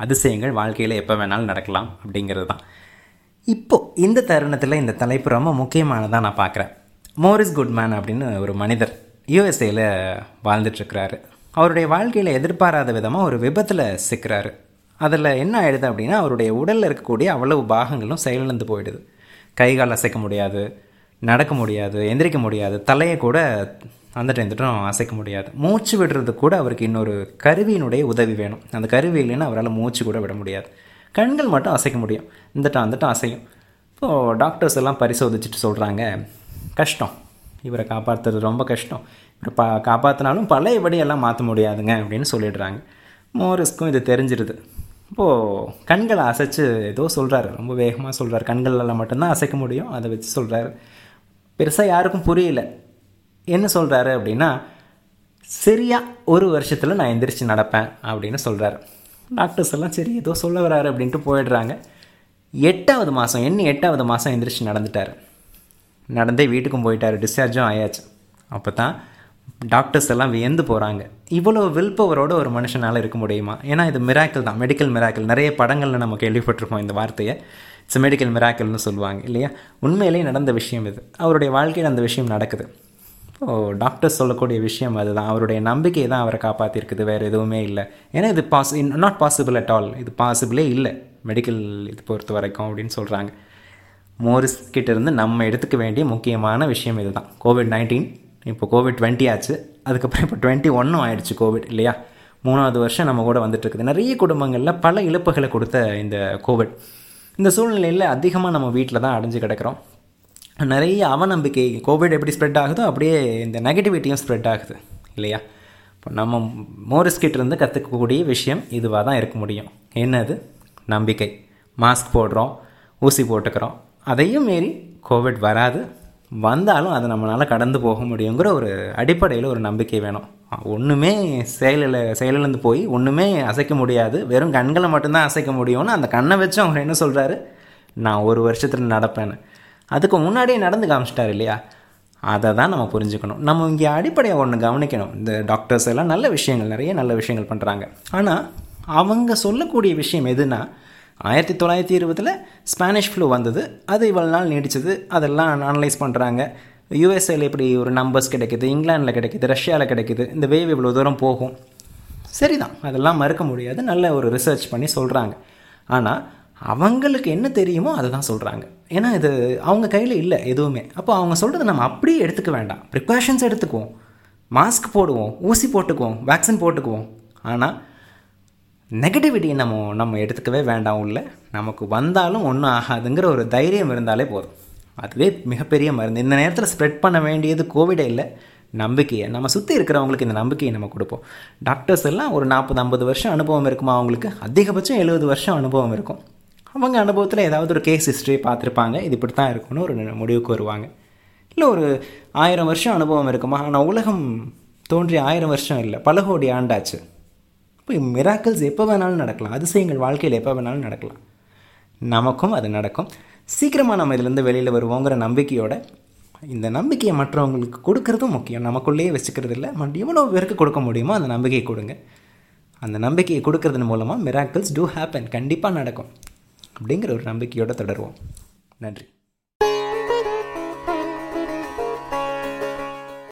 அதிசயங்கள் வாழ்க்கையில் எப்போ வேணாலும் நடக்கலாம் அப்படிங்கிறது தான் இப்போது இந்த தருணத்தில் இந்த தலைப்பு ரொம்ப முக்கியமானதாக நான் பார்க்குறேன் மோரிஸ் குட்மேன் அப்படின்னு ஒரு மனிதர் யூஎஸ்ஏயில் வாழ்ந்துட்டுருக்கிறாரு. அவருடைய வாழ்க்கையில் எதிர்பாராத விதமாக ஒரு விபத்தில் சிக்கிறாரு. அதில் என்ன ஆயிடுது அப்படின்னா அவருடைய உடலில் இருக்கக்கூடிய அவ்வளவு பாகங்களும் செயலிழந்து போயிடுது. கை கால் அசைக்க முடியாது. நடக்க முடியாது எந்திரிக்க முடியாது தலையை கூட அந்த டைம் அசைக்க முடியாது. மூச்சு விடுறது கூட அவருக்கு இன்னொரு கருவியினுடைய உதவி வேணும். அந்த கருவி இல்லைன்னா அவரால் மூச்சு கூட விட முடியாது. கண்கள் மட்டும் அசைக்க முடியும். இந்தட்டம் அந்தட்டம் அசையும். இப்போது டாக்டர்ஸ் எல்லாம் பரிசோதிச்சுட்டு சொல்கிறாங்க கஷ்டம். இவரை காப்பாற்றுறது ரொம்ப கஷ்டம். இவரை பா காப்பாற்றினாலும் பழையபடி எல்லாம் மாற்ற முடியாதுங்க அப்படின்னு சொல்லிடுறாங்க. மோரிஸ்க்கும் இது தெரிஞ்சிருது. இப்போது கண்களை அசைச்சு ஏதோ சொல்கிறாரு ரொம்ப வேகமாக சொல்கிறார் கண்களால் மட்டும்தான் அசைக்க முடியும். அதை வச்சு சொல்கிறாரு பெருசாக யாருக்கும் புரியல. என்ன சொல்கிறாரு அப்படின்னா சரியாக ஒரு வருஷத்தில் நான் எந்திரிச்சு நடப்பேன் அப்படின்னு சொல்கிறாரு டாக்டர்ஸ் எல்லாம் சரி ஏதோ சொல்ல வராரு அப்படின்ட்டு போயிடுறாங்க. எட்டாவது மாதம் என்ன எட்டாவது மாதம் எந்திரிச்சு நடந்துட்டார். நடந்தே வீட்டுக்கும் போயிட்டார் டிஸ்சார்ஜும் ஆயாச்சு. அப்போ தான் டாக்டர்ஸ் எல்லாம் வியந்து போகிறாங்க இவ்வளோ வில்பவரோட ஒரு மனுஷனால் இருக்க முடியுமா? ஏன்னா இது மிராக்கிள் தான் மெடிக்கல் மிராக்கிள் நிறைய படங்களில் நம்ம கேள்விப்பட்டிருக்கோம் இந்த வார்த்தையை. இட்ஸ் மெடிக்கல் மிராக்கல்னு சொல்லுவாங்க இல்லையா? உண்மையிலேயே நடந்த விஷயம் இது. அவருடைய வாழ்க்கையில் அந்த விஷயம் நடக்குது. இப்போது டாக்டர்ஸ் சொல்லக்கூடிய விஷயம் அதுதான். அவருடைய நம்பிக்கை தான் அவரை காப்பாற்றிருக்குது வேறு எதுவுமே இல்லை. ஏன்னா இது பாசி நாட் பாசிபிள் அட் ஆல் இது பாசிபிளே இல்லை. மெடிக்கல் இது பொறுத்த வரைக்கும் அப்படின்னு சொல்கிறாங்க மோரிஸ் இருந்து நம்ம எடுத்துக்க வேண்டிய முக்கியமான விஷயம் இதுதான். கோவிட் நைன்டீன் இப்போ கோவிட் டுவெண்ட்டி ஆச்சு. அதுக்கப்புறம் இப்போ டுவெண்ட்டி ஒன்றும் ஆயிடுச்சு கோவிட் இல்லையா? மூணாவது வருஷம் நம்ம கூட வந்துட்டு இருக்குது. நிறைய குடும்பங்களில் பல இழப்புகளை கொடுத்த இந்த கோவிட் இந்த சூழ்நிலையில் அதிகமாக நம்ம வீட்டில் தான் அடைஞ்சு கிடக்கிறோம். நிறைய அவநம்பிக்கை கோவிட் எப்படி ஸ்ப்ரெட் ஆகுதோ அப்படியே இந்த நெகட்டிவிட்டியும் ஸ்ப்ரெட் ஆகுது இல்லையா? இப்போ நம்ம மோரிஸ் கற்றுக்கக்கூடிய விஷயம் இதுவாக தான் இருக்க முடியும். என்னது? நம்பிக்கை. மாஸ்க் போடுறோம் ஊசி போட்டுக்கிறோம். அதையும் மீறி கோவிட் வராது. வந்தாலும் அதை நம்மளால் கடந்து போக முடியுங்கிற ஒரு அடிப்படையில் ஒரு நம்பிக்கை வேணும். ஒன்றுமே செயலில் செயலிலேருந்து போய் ஒன்றுமே அசைக்க முடியாது. வெறும் கண்களை மட்டும்தான் அசைக்க முடியும்னு அந்த கண்ணை வச்சு அவர் என்ன சொல்கிறாரு நான் ஒரு வருஷத்தில் நடப்பேன்னு. அதுக்கு முன்னாடியே நடந்து காமிச்சிட்டார் இல்லையா? அதை தான் நம்ம புரிஞ்சுக்கணும். நம்ம இங்கே அடிப்படையாக ஒன்று கவனிக்கணும். இந்த டாக்டர்ஸ் எல்லாம் நல்ல விஷயங்கள் நிறைய நல்ல விஷயங்கள் பண்ணுறாங்க ஆனால் அவங்க சொல்லக்கூடிய விஷயம் எதுனா ஆயிரத்தி தொள்ளாயிரத்தி இருபதில் ஸ்பானிஷ் ஃப்ளூ வந்தது. அது இவ்வளோ நாள் நீடிச்சது. அதெல்லாம் அனலைஸ் பண்ணுறாங்க யூஎஸ்ஏல இப்படி ஒரு நம்பர்ஸ் கிடைக்குது இங்கிலாண்டில் கிடைக்குது ரஷ்யாவில் கிடைக்குது இந்த வேவ் இவ்வளோ தூரம் போகும். சரிதான். அதெல்லாம் மறுக்க முடியாது. நல்ல ஒரு ரிசர்ச் பண்ணி சொல்கிறாங்க ஆனால் அவங்களுக்கு என்ன தெரியுமோ அதை தான் சொல்கிறாங்க ஏன்னா இது அவங்க கையில் இல்லை எதுவுமே. அப்போ அவங்க சொல்கிறத நம்ம அப்படியே எடுத்துக்க வேண்டாம். ப்ரிகாஷன்ஸ் எடுத்துக்குவோம். மாஸ்க் போடுவோம் ஊசி போட்டுக்குவோம் வேக்சின் போட்டுக்குவோம். ஆனால் நெகட்டிவிட்டியை நம்ம நம்ம எடுத்துக்கவே வேண்டாம் உள்ள. நமக்கு வந்தாலும் ஒன்றும் ஆகாதுங்கிற ஒரு தைரியம் இருந்தாலே போதும். அதுவே மிகப்பெரிய மருந்து. இந்த நேரத்தில் ஸ்ப்ரெட் பண்ண வேண்டியது கோவிடே இல்லை. நம்பிக்கையை. நம்ம சுற்றி இருக்கிறவங்களுக்கு இந்த நம்பிக்கையை நம்ம கொடுப்போம். டாக்டர்ஸ் எல்லாம் ஒரு நாற்பது ஐம்பது வருஷம் அனுபவம் இருக்குமா அவங்களுக்கு? அதிகபட்சம் எழுபது வருஷம் அனுபவம் இருக்கும். அவங்க அனுபவத்தில் ஏதாவது ஒரு கேஸ் ஹிஸ்ட்ரி பார்த்துருப்பாங்க. இது இப்படி தான் இருக்கும்னு ஒரு முடிவுக்கு வருவாங்க. இல்லை ஒரு ஆயிரம் வருஷம் அனுபவம் இருக்குமா? ஆனால் உலகம் தோன்றி ஆயிரம் வருஷம் இல்லை. பல கோடி ஆண்டாச்சு. இப்போ மிராக்கிள்ஸ் எப்போ வேணாலும் நடக்கலாம். அதிசயங்கள் வாழ்க்கையில் எப்போ வேணாலும் நடக்கலாம். நமக்கும் அது நடக்கும். சீக்கிரமாக நம்ம இதிலேருந்து வெளியில் வருவோங்கிற நம்பிக்கையோட இந்த நம்பிக்கையை மற்றவங்களுக்கு கொடுக்கறதும் முக்கியம். நமக்குள்ளேயே வச்சுக்கிறது இல்லை. மட் எவ்வளோ பேருக்கு கொடுக்க முடியுமோ அந்த நம்பிக்கையை கொடுங்க. அந்த நம்பிக்கையை கொடுக்கறதன் மூலமாக மிராக்கிள்ஸ் டூ ஹேப்பன் கண்டிப்பாக நடக்கும். அப்படிங்கிற ஒரு நம்பிக்கையோடு தொடருவோம். நன்றி.